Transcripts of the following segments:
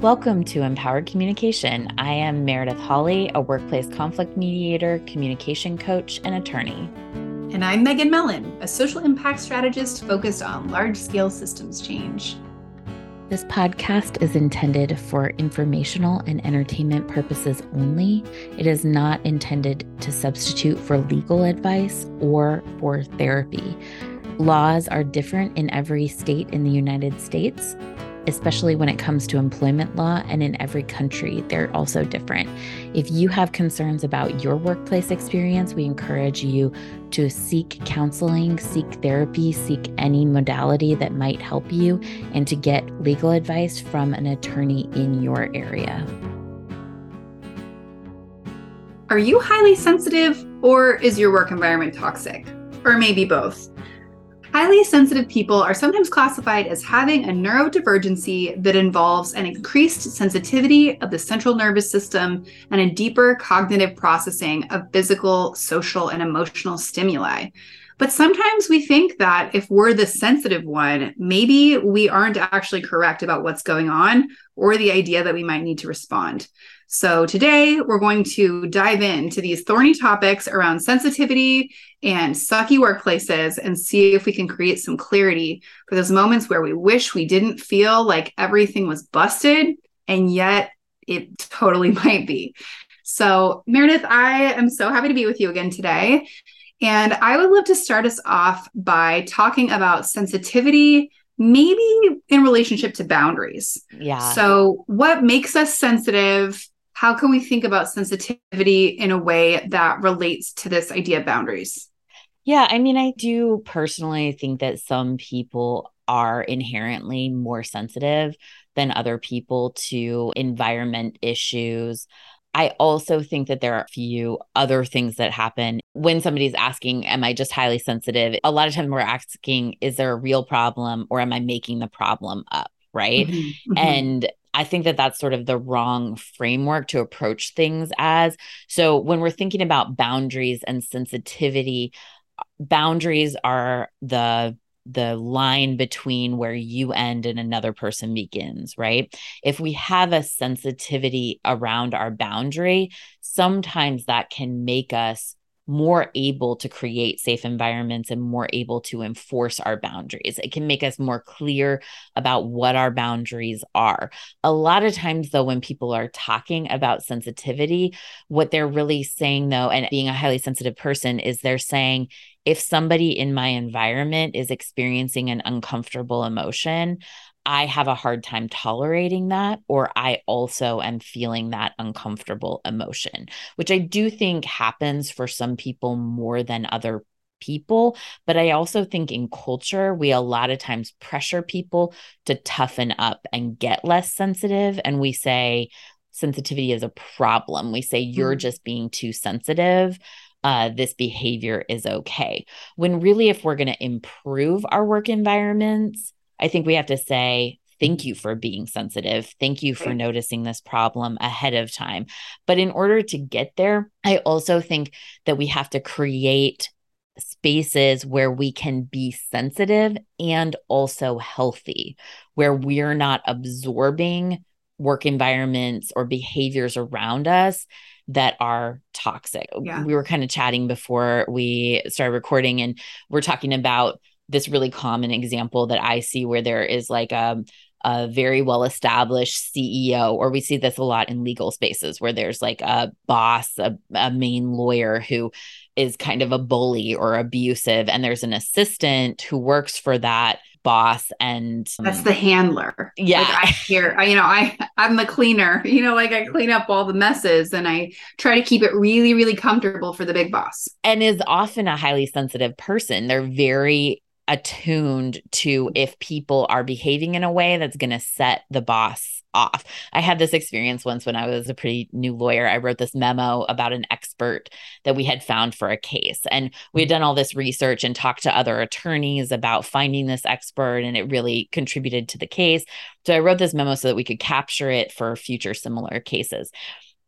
Welcome to Empowered Communication. I am Meredith Hawley, a workplace conflict mediator, communication coach, and attorney. And I'm Megan Mellon, a social impact strategist focused on large scale systems change. This podcast is intended for informational and entertainment purposes only. It is not intended to substitute for legal advice or for therapy. Laws are different in every state in the United States especially when it comes to employment law and in every country, they're also different. If you have concerns about your workplace experience, we encourage you to seek counseling, seek therapy, seek any modality that might help you, and to get legal advice from an attorney in your area. Are you highly sensitive or is your work environment toxic? Or maybe both? Highly sensitive people are sometimes classified as having a neurodivergency that involves an increased sensitivity of the central nervous system and a deeper cognitive processing of physical, social, and emotional stimuli. But sometimes we think that if we're the sensitive one, maybe we aren't actually correct about what's going on or the idea that we might need to respond. So today we're going to dive into these thorny topics around sensitivity and sucky workplaces and see if we can create some clarity for those moments where we wish we didn't feel like everything was busted and yet it totally might be. So, Meredith, I am so happy to be with you again today. And I would love to start us off by talking about sensitivity maybe in relationship to boundaries. Yeah. So, what makes us sensitive? how can we think about sensitivity in a way that relates to this idea of boundaries? Yeah, I mean, I do personally think that some people are inherently more sensitive than other people to environment issues. I also think that there are a few other things that happen when somebody's asking, Am I just highly sensitive? A lot of times we're asking, Is there a real problem or am I making the problem up? Right. Mm-hmm. mm-hmm. And I think that that's sort of the wrong framework to approach things as. So when we're thinking about boundaries and sensitivity, boundaries are the the line between where you end and another person begins, right? If we have a sensitivity around our boundary, sometimes that can make us more able to create safe environments and more able to enforce our boundaries. It can make us more clear about what our boundaries are. A lot of times, though, when people are talking about sensitivity, what they're really saying, though, and being a highly sensitive person, is they're saying, if somebody in my environment is experiencing an uncomfortable emotion, I have a hard time tolerating that, or I also am feeling that uncomfortable emotion, which I do think happens for some people more than other people. But I also think in culture, we a lot of times pressure people to toughen up and get less sensitive. And we say sensitivity is a problem. We say you're mm. just being too sensitive. Uh, this behavior is okay. When really, if we're going to improve our work environments, I think we have to say, thank you mm-hmm. for being sensitive. Thank you for noticing this problem ahead of time. But in order to get there, I also think that we have to create spaces where we can be sensitive and also healthy, where we're not absorbing work environments or behaviors around us that are toxic. Yeah. We were kind of chatting before we started recording, and we're talking about this really common example that I see where there is like a a very well established CEO, or we see this a lot in legal spaces where there's like a boss, a, a, main lawyer who is kind of a bully or abusive, and there's an assistant who works for that boss and um, that's the handler. Yeah. Like I hear I, you know i i'm the cleaner you know like i clean up all the messes and i try to keep it really really comfortable for the big boss. And is often a highly sensitive person. They're very attuned to if people are behaving in a way that's going to set the boss off. I had this experience once when I was a pretty new lawyer. I wrote this memo about an expert that we had found for a case. And we had done all this research and talked to other attorneys about finding this expert, and it really contributed to the case. So I wrote this memo so that we could capture it for future similar cases.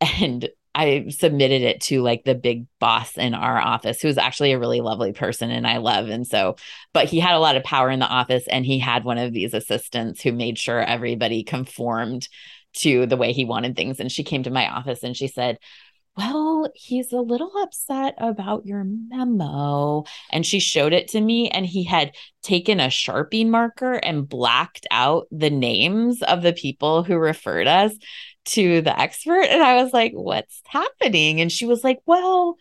And I submitted it to like the big boss in our office, who's actually a really lovely person and I love. And so, but he had a lot of power in the office and he had one of these assistants who made sure everybody conformed to the way he wanted things. And she came to my office and she said, well, he's a little upset about your memo. And she showed it to me, and he had taken a Sharpie marker and blacked out the names of the people who referred us to the expert. And I was like, what's happening? And she was like, well,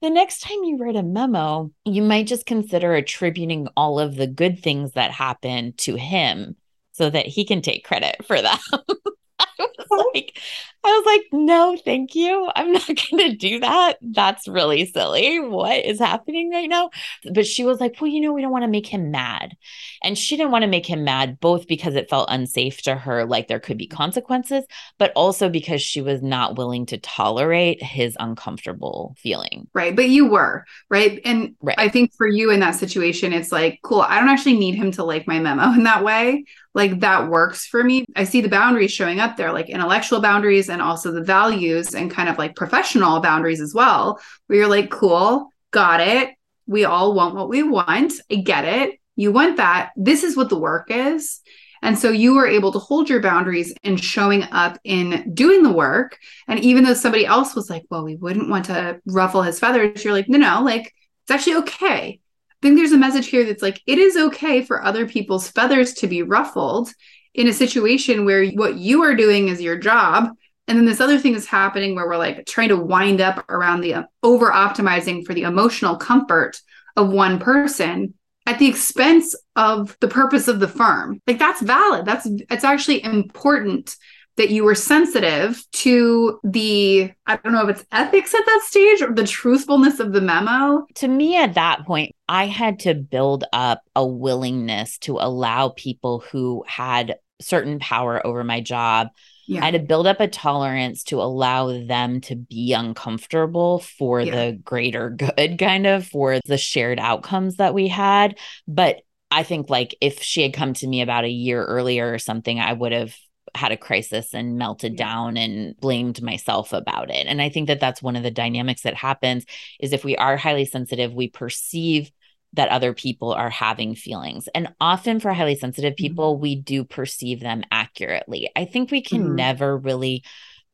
the next time you write a memo, you might just consider attributing all of the good things that happen to him so that he can take credit for them. I was like, I was like, no, thank you. I'm not going to do that. That's really silly. What is happening right now? But she was like, well, you know, we don't want to make him mad. And she didn't want to make him mad, both because it felt unsafe to her, like there could be consequences, but also because she was not willing to tolerate his uncomfortable feeling. Right. But you were, right? And right. I think for you in that situation, it's like, cool, I don't actually need him to like my memo in that way like that works for me. I see the boundaries showing up there, like intellectual boundaries and also the values and kind of like professional boundaries as well, where you're like, cool, got it. We all want what we want. I get it. You want that. This is what the work is. And so you were able to hold your boundaries in showing up in doing the work. And even though somebody else was like, well, we wouldn't want to ruffle his feathers, you're like, no, no, like it's actually okay think there's a message here that's like it is okay for other people's feathers to be ruffled in a situation where what you are doing is your job. And then this other thing is happening where we're like trying to wind up around the over optimizing for the emotional comfort of one person at the expense of the purpose of the firm. Like that's valid. That's it's actually important that you were sensitive to the I don't know if it's ethics at that stage or the truthfulness of the memo. To me at that point, I had to build up a willingness to allow people who had certain power over my job yeah. I had to build up a tolerance to allow them to be uncomfortable for yeah. the greater good, kind of for the shared outcomes that we had. But I think, like, if she had come to me about a year earlier or something, I would have had a crisis and melted down and blamed myself about it. And I think that that's one of the dynamics that happens is if we are highly sensitive, we perceive that other people are having feelings. And often for highly sensitive mm-hmm. people, mm-hmm. we do perceive them accurately. I think we can mm-hmm. never really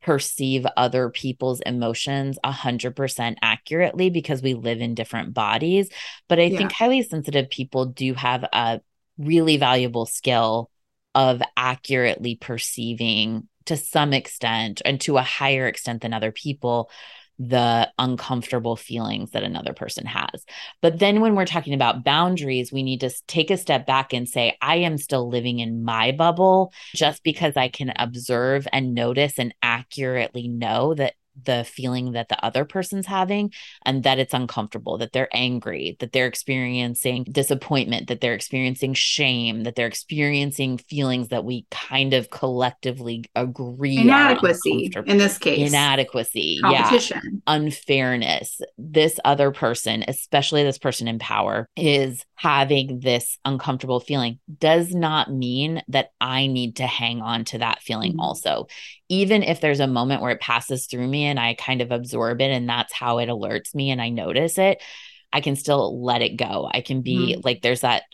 perceive other people's emotions 100% accurately because we live in different bodies. But I yeah. think highly sensitive people do have a really valuable skill of accurately perceiving to some extent and to a higher extent than other people the uncomfortable feelings that another person has. But then when we're talking about boundaries, we need to take a step back and say, I am still living in my bubble just because I can observe and notice and accurately know that the feeling that the other person's having and that it's uncomfortable, that they're angry, that they're experiencing disappointment, that they're experiencing shame, that they're experiencing feelings that we kind of collectively agree inadequacy in this case. Inadequacy, yeah. Unfairness. This other person, especially this person in power, is having this uncomfortable feeling does not mean that I need to hang on to that feeling mm-hmm. also even if there's a moment where it passes through me and I kind of absorb it and that's how it alerts me and I notice it, I can still let it go. I can be mm. like, there's that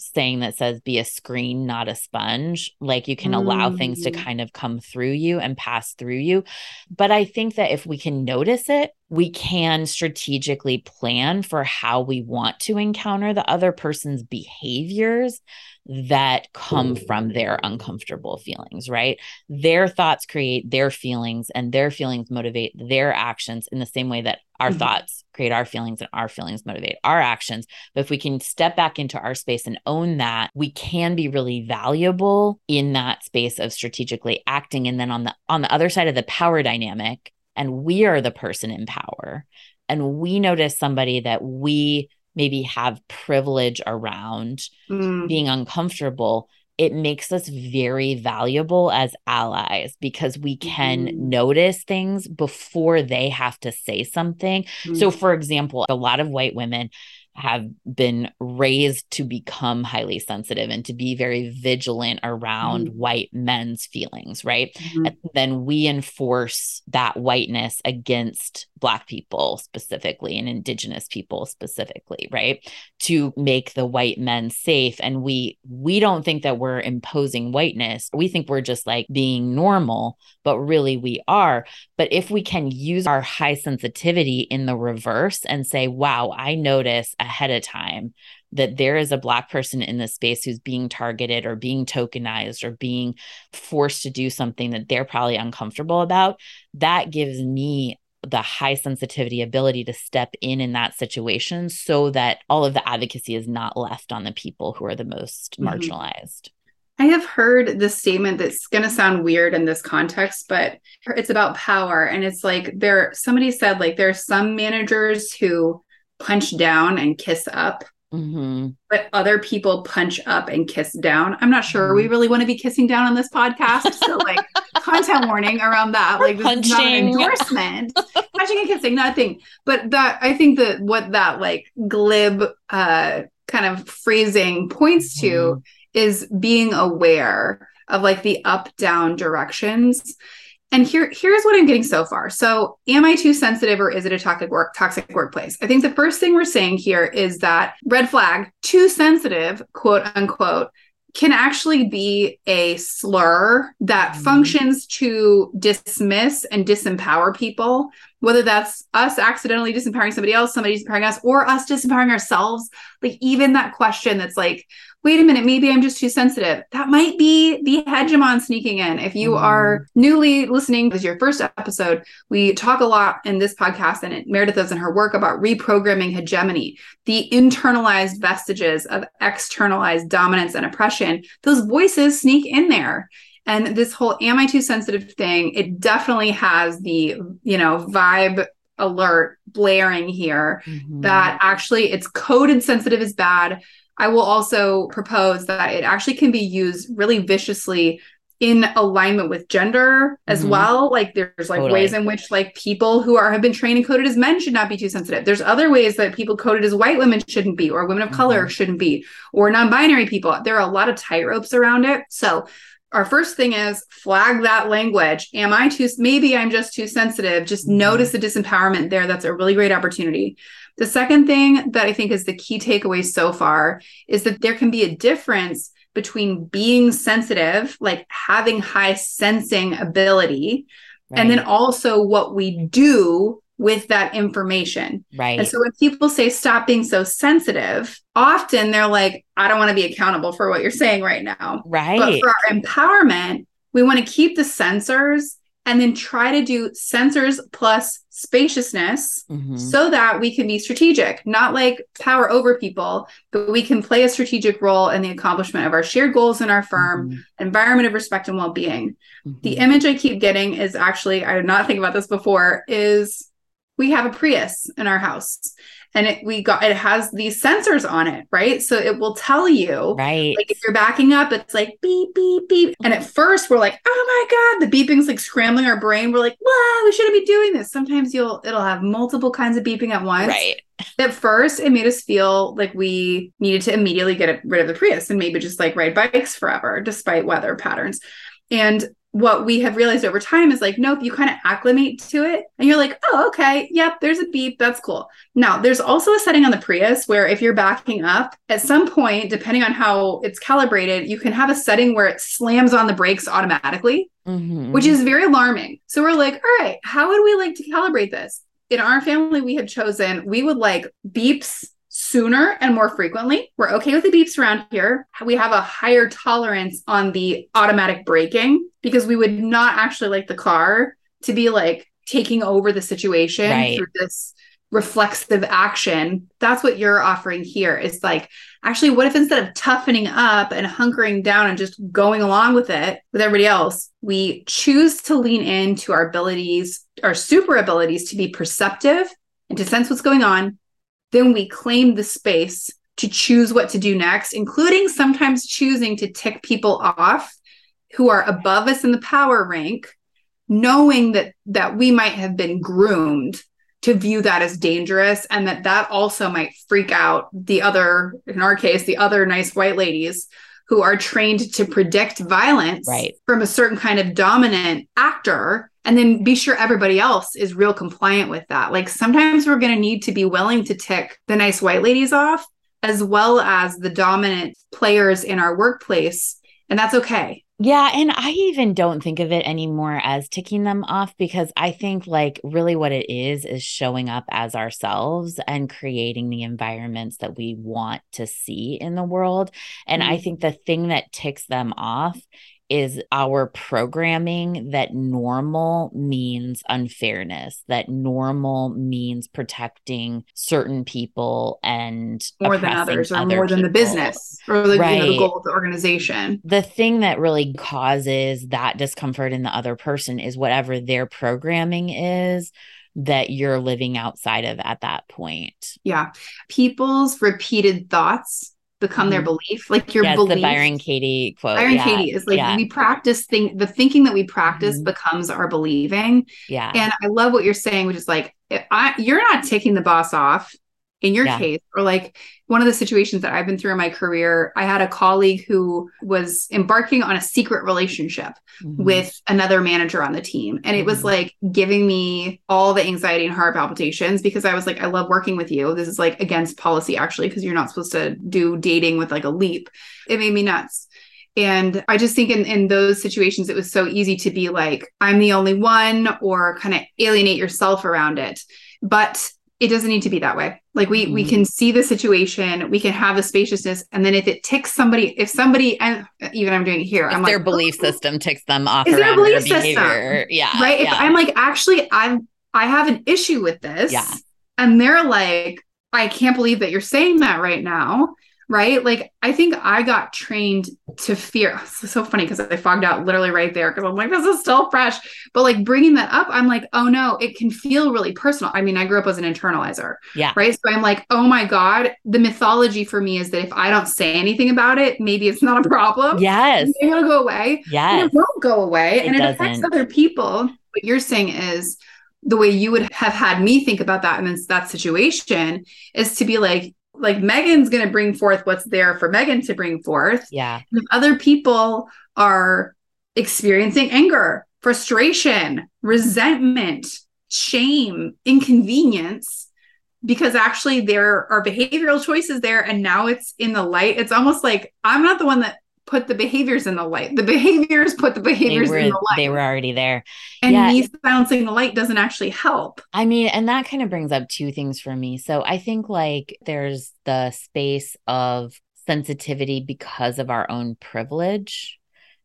saying that says, be a screen, not a sponge. Like you can mm. allow things to mm. kind of come through you and pass through you. But I think that if we can notice it, we can strategically plan for how we want to encounter the other person's behaviors that come from their uncomfortable feelings, right? Their thoughts create their feelings, and their feelings motivate their actions in the same way that our mm-hmm. thoughts create our feelings and our feelings motivate our actions. But if we can step back into our space and own that, we can be really valuable in that space of strategically acting. And then on the on the other side of the power dynamic, and we are the person in power, and we notice somebody that we maybe have privilege around mm. being uncomfortable, it makes us very valuable as allies because we can mm. notice things before they have to say something. Mm. So, for example, a lot of white women have been raised to become highly sensitive and to be very vigilant around mm-hmm. white men's feelings, right? Mm-hmm. And then we enforce that whiteness against black people specifically and indigenous people specifically, right? To make the white men safe and we we don't think that we're imposing whiteness. We think we're just like being normal, but really we are. But if we can use our high sensitivity in the reverse and say, "Wow, I notice a ahead of time that there is a black person in this space who's being targeted or being tokenized or being forced to do something that they're probably uncomfortable about that gives me the high sensitivity ability to step in in that situation so that all of the advocacy is not left on the people who are the most mm-hmm. marginalized I have heard this statement that's going to sound weird in this context, but it's about power. And it's like there, somebody said, like, there are some managers who punch down and kiss up. Mm-hmm. But other people punch up and kiss down. I'm not sure mm-hmm. we really want to be kissing down on this podcast. So, like, content warning around that. Like, this punching. is not an endorsement. punching and kissing, nothing. But that I think that what that like glib uh, kind of phrasing points to mm-hmm. is being aware of like the up down directions and here here's what i'm getting so far. So am i too sensitive or is it a toxic work toxic workplace? I think the first thing we're saying here is that red flag too sensitive quote unquote can actually be a slur that mm-hmm. functions to dismiss and disempower people whether that's us accidentally disempowering somebody else somebody disempowering us or us disempowering ourselves. Like even that question that's like wait a minute, maybe I'm just too sensitive. That might be the hegemon sneaking in. If you mm. are newly listening, this is your first episode. We talk a lot in this podcast, and it, Meredith does in her work about reprogramming hegemony, the internalized vestiges of externalized dominance and oppression. Those voices sneak in there. And this whole am I too sensitive thing, it definitely has the, you know, vibe alert blaring here mm-hmm. that actually it's coded sensitive is bad I will also propose that it actually can be used really viciously in alignment with gender as mm-hmm. well. Like there's like totally. ways in which like people who are have been trained and coded as men should not be too sensitive. There's other ways that people coded as white women shouldn't be, or women of mm-hmm. color shouldn't be, or non-binary people. There are a lot of tightropes around it. So our first thing is flag that language. Am I too, maybe I'm just too sensitive. Just mm-hmm. notice the disempowerment there. That's a really great opportunity. The second thing that I think is the key takeaway so far is that there can be a difference between being sensitive, like having high sensing ability, right. and then also what we do with that information. Right. And so when people say stop being so sensitive, often they're like, I don't want to be accountable for what you're saying right now. Right. But for our empowerment, we want to keep the sensors and then try to do sensors plus spaciousness mm-hmm. so that we can be strategic, not like power over people, but we can play a strategic role in the accomplishment of our shared goals in our firm, mm-hmm. environment of respect and well being. Mm-hmm. The image I keep getting is actually, I did not think about this before, is we have a Prius in our house and it we got it has these sensors on it, right? So it will tell you, right? Like if you're backing up, it's like beep beep beep. And at first we're like, oh my god, the beeping's like scrambling our brain. We're like, wow, we shouldn't be doing this. Sometimes you'll it'll have multiple kinds of beeping at once, right? At first, it made us feel like we needed to immediately get rid of the Prius and maybe just like ride bikes forever, despite weather patterns. And what we have realized over time is like, nope, you kind of acclimate to it and you're like, oh, okay, yep, there's a beep. That's cool. Now, there's also a setting on the Prius where if you're backing up, at some point, depending on how it's calibrated, you can have a setting where it slams on the brakes automatically, mm-hmm. which is very alarming. So we're like, all right, how would we like to calibrate this? In our family, we had chosen, we would like beeps sooner and more frequently. We're okay with the beeps around here. We have a higher tolerance on the automatic braking because we would not actually like the car to be like taking over the situation right. through this reflexive action. That's what you're offering here is like, actually, what if instead of toughening up and hunkering down and just going along with it with everybody else, we choose to lean into our abilities, our super abilities to be perceptive and to sense what's going on then we claim the space to choose what to do next, including sometimes choosing to tick people off who are above us in the power rank, knowing that that we might have been groomed to view that as dangerous and that that also might freak out the other in our case the other nice white ladies who are trained to predict violence right. from a certain kind of dominant actor and then be sure everybody else is real compliant with that like sometimes we're going to need to be willing to tick the nice white ladies off as well as the dominant players in our workplace and that's okay yeah. And I even don't think of it anymore as ticking them off because I think, like, really what it is is showing up as ourselves and creating the environments that we want to see in the world. And mm-hmm. I think the thing that ticks them off is our programming that normal means unfairness, that normal means protecting certain people and more than others, or other more people. than the business or right. you know, the goal of the organization. The thing that really causes that discomfort in the other person is whatever their programming is that you're living outside of at that point. Yeah. People's repeated thoughts become mm-hmm. their belief. Like your belief. The Byron Katie quote. Byron yeah. Katie is like yeah. we practice think the thinking that we practice mm-hmm. becomes our believing. Yeah. And I love what you're saying, which is like I, you're not taking the boss off in your yeah. case or like one of the situations that I've been through in my career, I had a colleague who was embarking on a secret relationship mm-hmm. with another manager on the team. And it was mm-hmm. like giving me all the anxiety and heart palpitations because I was like, I love working with you. This is like against policy, actually, because you're not supposed to do dating with like a leap. It made me nuts. And I just think in, in those situations, it was so easy to be like, I'm the only one, or kind of alienate yourself around it. But it doesn't need to be that way. Like we mm-hmm. we can see the situation we can have the spaciousness and then if it ticks somebody if somebody and even i'm doing it here if i'm their like, belief oh, system ticks them off is their belief their system. yeah right? Yeah. if i'm like actually i'm i have an issue with this yeah. and they're like i can't believe that you're saying that right now right? Like I think I got trained to fear. It's so funny because I fogged out literally right there because I'm like, this is still fresh. But like bringing that up, I'm like, oh no, it can feel really personal. I mean, I grew up as an internalizer. Yeah. Right. So I'm like, oh my God, the mythology for me is that if I don't say anything about it, maybe it's not a problem. Yes. It'll go away. Yes. And it won't go away. It and it doesn't. affects other people. What you're saying is the way you would have had me think about that in that situation is to be like, like Megan's going to bring forth what's there for Megan to bring forth. Yeah. If other people are experiencing anger, frustration, resentment, shame, inconvenience, because actually there are behavioral choices there and now it's in the light. It's almost like I'm not the one that put the behaviors in the light. The behaviors put the behaviors were, in the light. They were already there. And yeah. me bouncing the light doesn't actually help. I mean, and that kind of brings up two things for me. So I think like there's the space of sensitivity because of our own privilege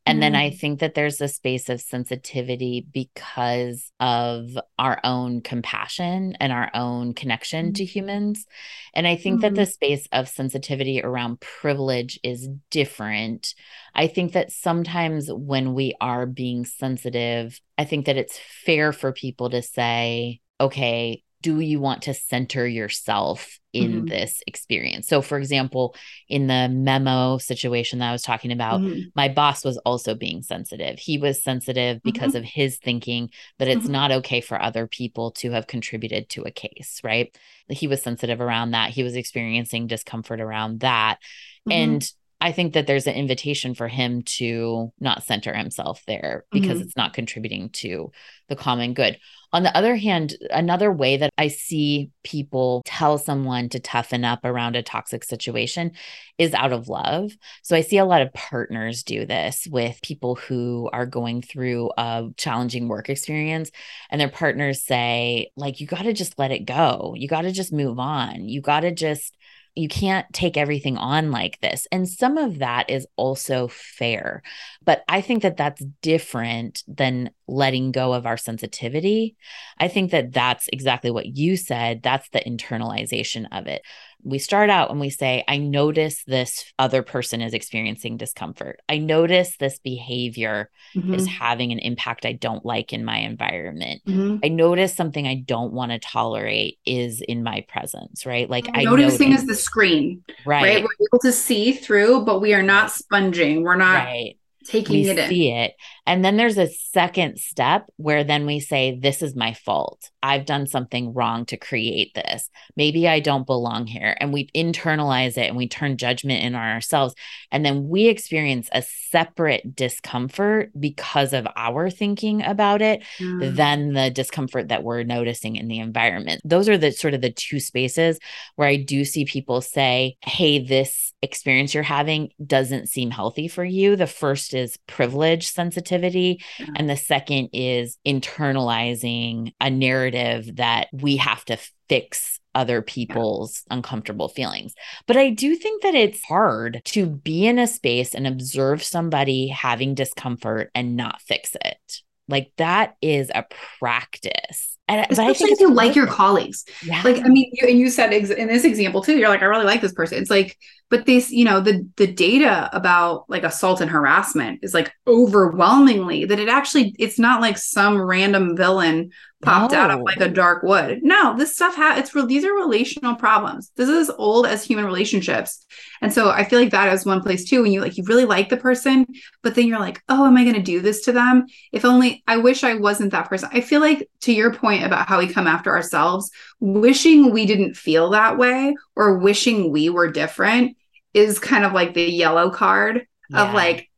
and then I mm. think that there's a space of sensitivity because of our own compassion and our own connection mm to humans. And I think mm that the space of sensitivity around privilege is different. I think that sometimes when we are being sensitive, I think that it's fair for people to say, okay, do you want to center yourself in mm-hmm. this experience? So, for example, in the memo situation that I was talking about, mm-hmm. my boss was also being sensitive. He was sensitive because mm-hmm. of his thinking that it's mm-hmm. not okay for other people to have contributed to a case, right? He was sensitive around that. He was experiencing discomfort around that. Mm-hmm. And I think that there's an invitation for him to not center himself there because mm-hmm. it's not contributing to the common good. On the other hand, another way that I see people tell someone to toughen up around a toxic situation is out of love. So I see a lot of partners do this with people who are going through a challenging work experience and their partners say like you got to just let it go. You got to just move on. You got to just you can't take everything on like this. And some of that is also fair. But I think that that's different than letting go of our sensitivity. I think that that's exactly what you said. That's the internalization of it we start out and we say, I notice this other person is experiencing discomfort. I notice this behavior mm-hmm. is having an impact I don't like in my environment. Mm-hmm. I notice something I don't want to tolerate is in my presence, right? Like I noticing notice, is the screen, right? right? We're able to see through, but we are not sponging. We're not right taking we it see in. it And then there's a second step where then we say, This is my fault. I've done something wrong to create this. Maybe I don't belong here. And we internalize it and we turn judgment in on ourselves. And then we experience a separate discomfort because of our thinking about it mm. than the discomfort that we're noticing in the environment. Those are the sort of the two spaces where I do see people say, Hey, this experience you're having doesn't seem healthy for you. The first is privilege sensitivity, yeah. and the second is internalizing a narrative that we have to fix other people's yeah. uncomfortable feelings. But I do think that it's hard to be in a space and observe somebody having discomfort and not fix it. Like that is a practice. And especially if you like your colleagues. Yeah. Like, I mean, you, and you said ex- in this example too, you're like, I really like this person. It's like, but this, you know, the the data about like assault and harassment is like overwhelmingly that it actually it's not like some random villain popped no. out of like a dark wood. No, this stuff ha- it's real. These are relational problems. This is as old as human relationships. And so I feel like that is one place too when you like you really like the person, but then you're like, oh, am I going to do this to them? If only I wish I wasn't that person. I feel like to your point about how we come after ourselves, wishing we didn't feel that way or wishing we were different is kind of like the yellow card yeah. of like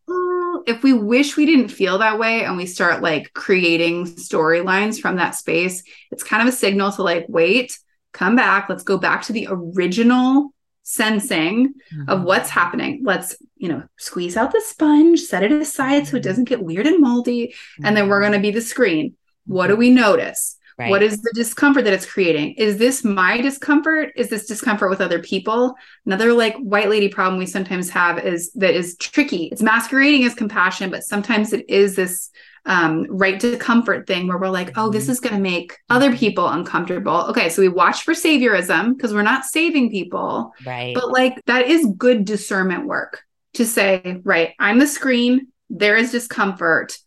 if we wish we didn't feel that way and we start like creating storylines from that space, it's kind of a signal to like, wait, come back. Let's go back to the original sensing mm-hmm. of what's happening. Let's, you know, squeeze out the sponge, set it aside so it mm-hmm. doesn't get weird and moldy. Mm-hmm. And then we're mm-hmm. going to be the screen. What do mm-hmm. we notice? Right. What is the discomfort that it's creating? Is this my discomfort? Is this discomfort with other people? Another like white lady problem we sometimes have is that is tricky. It's masquerading as compassion, but sometimes it is this um, right to comfort thing where we're like, oh, this mm-hmm. is going to make other people uncomfortable. Okay, so we watch for saviorism because we're not saving people. Right. But like that is good discernment work to say, right, I'm the screen, there is discomfort.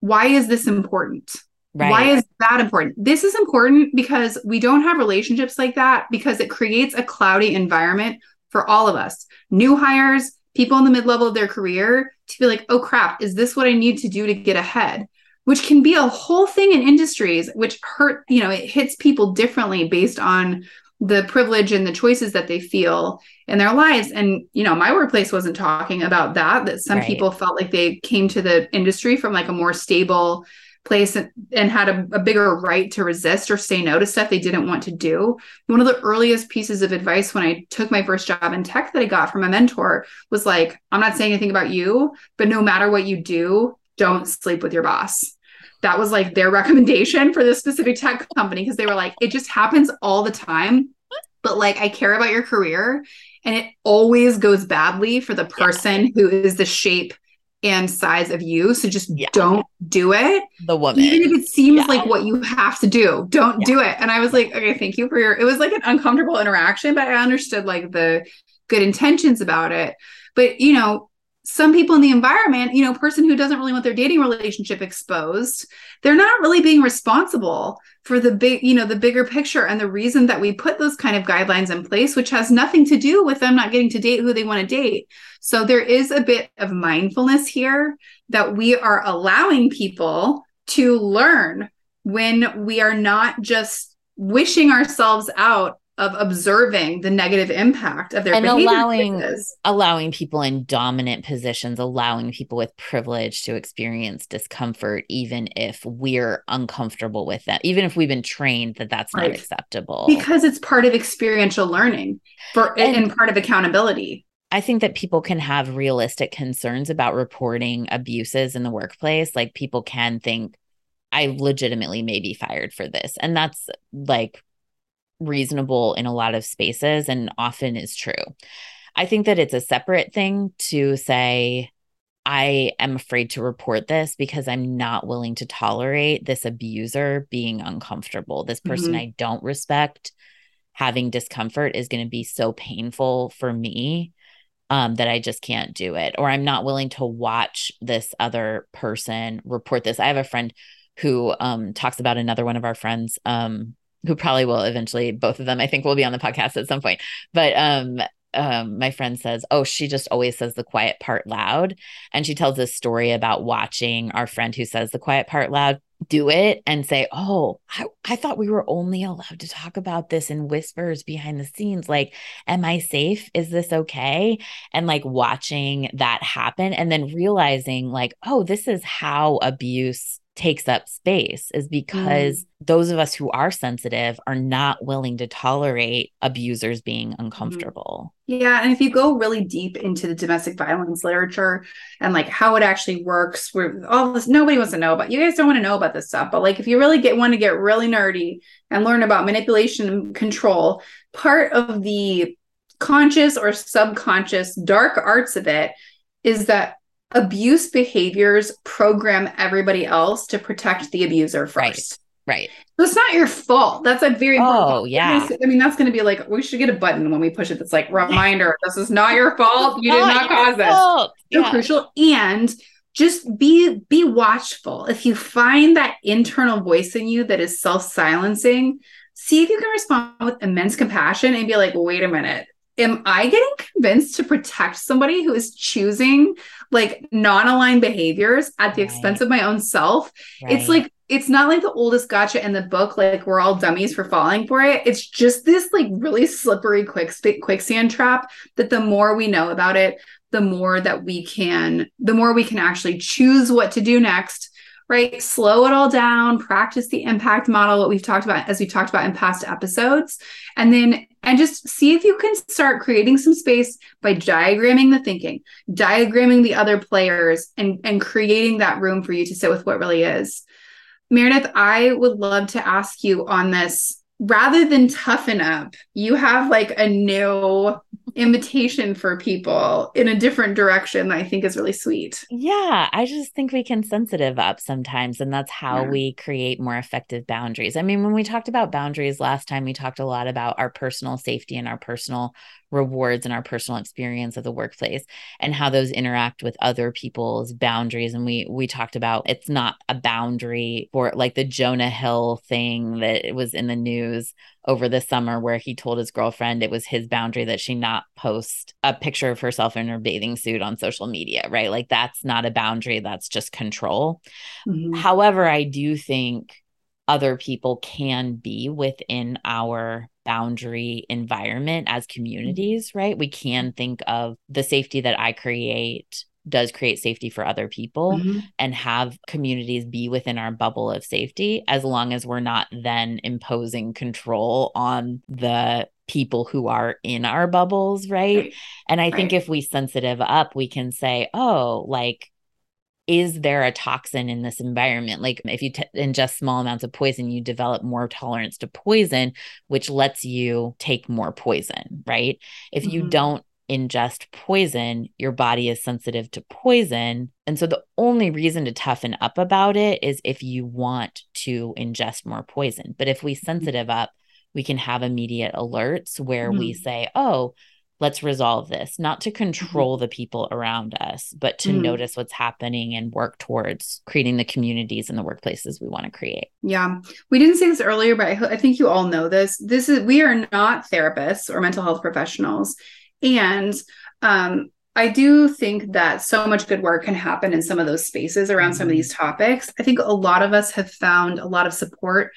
Why is this important? Right. Why is that important? This is important because we don't have relationships like that because it creates a cloudy environment for all of us. New hires, people in the mid level of their career to be like, oh crap, is this what I need to do to get ahead? Which can be a whole thing in industries, which hurt, you know, it hits people differently based on the privilege and the choices that they feel in their lives. And, you know, my workplace wasn't talking about that, that some right. people felt like they came to the industry from like a more stable place and, had a, a, bigger right to resist or say no to stuff they didn't want to do. One of the earliest pieces of advice when I took my first job in tech that I got from a mentor was like, I'm not saying anything about you, but no matter what you do, don't sleep with your boss. That was like their recommendation for this specific tech company because they were like, it just happens all the time. But like, I care about your career and it always goes badly for the person yeah. who is the shape and size of you. So just yeah. don't do it. The woman. Even if it seems yeah. like what you have to do, don't yeah. do it. And I was like, okay, thank you for your, it was like an uncomfortable interaction, but I understood like the good intentions about it. But, you know, some people in the environment, you know, person who doesn't really want their dating relationship exposed, they're not really being responsible for the big, you know, the bigger picture and the reason that we put those kind of guidelines in place, which has nothing to do with them not getting to date who they want to date. So there is a bit of mindfulness here that we are allowing people to learn when we are not just wishing ourselves out of observing the negative impact of their and allowing allowing people in dominant positions allowing people with privilege to experience discomfort even if we're uncomfortable with that even if we've been trained that that's right. not acceptable because it's part of experiential learning for and, and part of accountability I think that people can have realistic concerns about reporting abuses in the workplace. Like people can think, I legitimately may be fired for this. And that's like reasonable in a lot of spaces and often is true. I think that it's a separate thing to say, I am afraid to report this because I'm not willing to tolerate this abuser being uncomfortable. This person mm-hmm. I don't respect having discomfort is going to be so painful for me um, that I just can't do it. Or I'm not willing to watch this other person report this. I have a friend who um, talks about another one of our friends um, who probably will eventually both of them i think will be on the podcast at some point but um um, my friend says, Oh, she just always says the quiet part loud. And she tells this story about watching our friend who says the quiet part loud do it and say, Oh, I, I thought we were only allowed to talk about this in whispers behind the scenes. Like, am I safe? Is this okay? And like watching that happen and then realizing, like, oh, this is how abuse takes up space is because mm. those of us who are sensitive are not willing to tolerate abusers being mm-hmm. uncomfortable. Yeah. And if you go really deep into the domestic violence literature and like how it actually works, where all this nobody wants to know about you guys don't want to know about this stuff. But like if you really get want to get really nerdy and learn about manipulation and control, part of the conscious or subconscious dark arts of it is that abuse behaviors program everybody else to protect the abuser first. Right. Right. So it's not your fault. That's a very oh yeah. I mean, that's going to be like we should get a button when we push it. That's like reminder. this is not your fault. You did not, cause this. So yeah. crucial and just be be watchful. If you find that internal voice in you that is self silencing, see if you can respond with immense compassion and be like, wait a minute am I getting convinced to protect somebody who is choosing like non-aligned behaviors at the right. expense of my own self? Right. It's like it's not like the oldest gotcha in the book, like we're all dummies for falling for it. It's just this like really slippery quick quicksand trap that the more we know about it, the more that we can, the more we can actually choose what to do next right? Slow it all down, practice the impact model, what we've talked about as we've talked about in past episodes, and then and just see if you can start creating some space by diagramming the thinking, diagramming the other players, and and creating that room for you to sit with what really is. Meredith, I would love to ask you on this rather than toughen up, you have like a new invitation for people in a different direction that I think is really sweet. Yeah, I just think we can sensitive up sometimes and that's how yeah. we create more effective boundaries. I mean, when we talked about boundaries last time, we talked a lot about our personal safety and our personal rewards and our personal experience of the workplace and how those interact with other people's boundaries. And we we talked about it's not a boundary for like the Jonah Hill thing that was in the news over the summer where he told his girlfriend it was his boundary that she not post a picture of herself in her bathing suit on social media right? Like that's not a boundary that's just control. Mm-hmm. however i do think other people can be within our boundary environment as communities, right? We can think of the safety that I create does create safety for other people mm-hmm. and have communities be within our bubble of safety as long as we're not then imposing control on the people who are in our bubbles right, right. and i right. think if we sensitive up we can say oh like is there a toxin in this environment? Like if you t- ingest small amounts of poison, you develop more tolerance to poison, which lets you take more poison, right? If mm-hmm. you don't ingest poison, your body is sensitive to poison. And so the only reason to toughen up about it is if you want to ingest more poison. But if we mm-hmm. sensitive up, we can have immediate alerts where mm-hmm. we say, oh, let's resolve this, not to mm-hmm. control mm-hmm. the people around us, but to mm notice what's happening and work towards creating the communities and the workplaces we want to create. Yeah. We didn't say this earlier, but I, I think you all know this. This is, we are not therapists or mental health professionals. And, um, I do think that so much good work can happen in some of those spaces around mm-hmm. some of mm-hmm. these topics. I think a lot of us have found a lot of support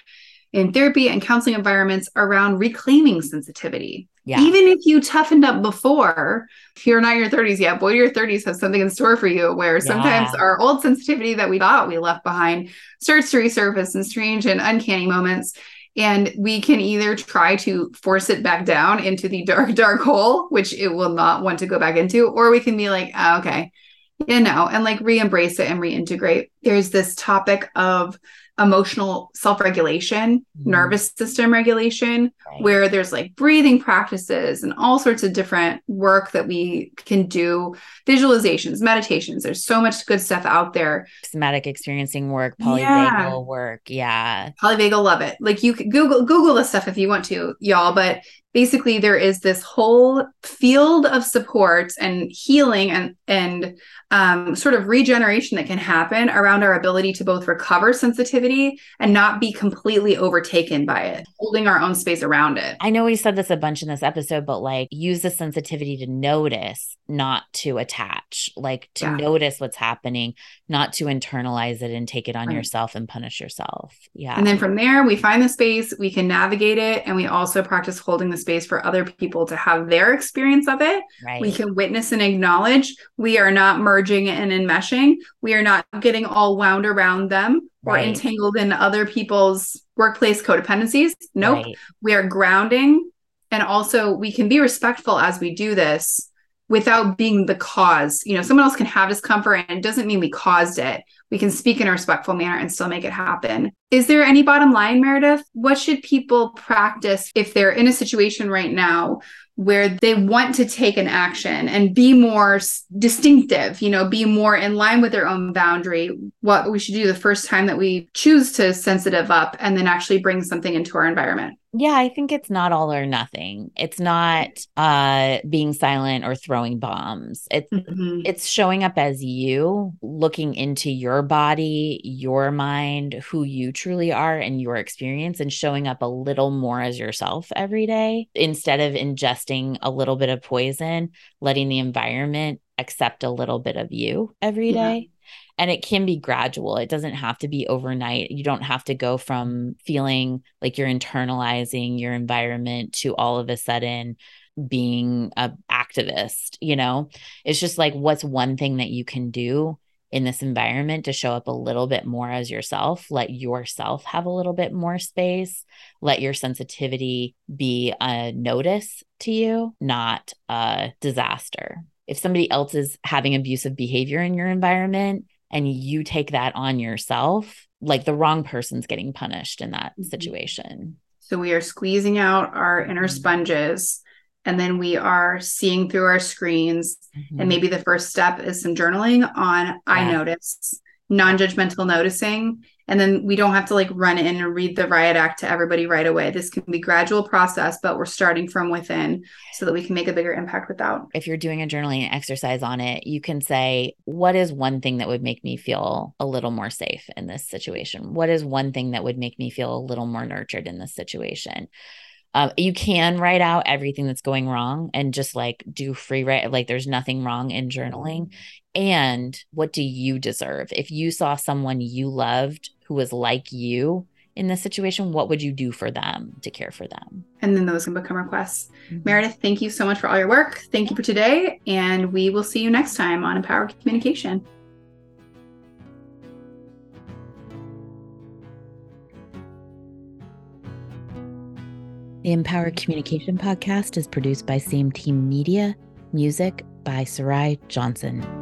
in therapy and counseling environments around reclaiming sensitivity. Yeah. Even if you toughened up before, if you're not in your 30s yet, boy, your 30s have something in store for you where sometimes yeah. our old sensitivity that we thought we left behind starts to resurface in strange and uncanny moments. And we can either try to force it back down into the dark, dark hole, which it will not want to go back into, or we can be like, oh, okay, you know, and like re embrace it and reintegrate. There's this topic of emotional self-regulation mm-hmm. nervous system regulation right. where there's like breathing practices and all sorts of different work that we can do visualizations meditations there's so much good stuff out there somatic experiencing work polyvagal yeah. work yeah polyvagal love it like you can google google this stuff if you want to y'all but basically there is this whole field of support and healing and and um, sort of regeneration that can happen around our ability to both recover sensitivity sensitivity and not be completely overtaken by it, holding our own space around it. I know we said this a bunch in this episode, but like use the sensitivity to notice, not to attach, like to yeah. notice what's happening, not to internalize it and take it on right. yourself and punish yourself. Yeah. And then from there, we find the space, we can navigate it, and we also practice holding the space for other people to have their experience of it. Right. We can witness and acknowledge. We are not merging and enmeshing. We are not getting all wound around them or entangled in other people's workplace codependencies. Nope. Right. We are grounding. And also, we can be respectful as we do this without being the cause. You know, someone else can have discomfort and it doesn't mean we caused it. We can speak in a respectful manner and still make it happen. Is there any bottom line, Meredith? What should people practice if they're in a situation right now where they want to take an action and be more distinctive, you know, be more in line with their own boundary, what we should do the first time that we choose to sensitive up and then actually bring something into our environment yeah i think it's not all or nothing. It's not uh being silent or throwing bombs. It's mm-hmm. it's showing up as you looking into your body your mind who you truly are and your experience and showing up a little more as yourself every day instead of ingesting a little bit of poison letting the environment accept a little bit of you every day. yeah and it can be gradual. It doesn't have to be overnight. You don't have to go from feeling like you're internalizing your environment to all of a sudden being a activist you know? It's just like what's one thing that you can do in this environment to show up a little bit more as yourself? Let yourself have a little bit more space. Let your sensitivity be a notice to you not a disaster. If somebody else is having abusive behavior in your environment and you take that on yourself, like the wrong person's getting punished in that mm-hmm. situation. So we are squeezing out our inner mm-hmm. sponges and then we are seeing through our screens. Mm-hmm. And maybe the first step is some journaling on yeah. I notice, non judgmental noticing and then we don't have to like run in and read the riot act to everybody right away. This can be gradual process but we're starting from within so that we can make a bigger impact without. If you're doing a journaling exercise on it you can say what is one thing that would make me feel a little more safe in this situation? What is one thing that would make me feel a little more nurtured in this situation? Um, you can write out everything that's going wrong and just like do free write like there's nothing wrong in journaling and what do you deserve if you saw someone you loved who was like you in this situation, what would you do for them to care for them? And then those can become requests. Mm-hmm. Meredith, thank you so much for all your work. Thank you for today. And we will see you next time on Empowered Communication. The Empowered Communication podcast is produced by Same Team Media, music by Sarai Johnson.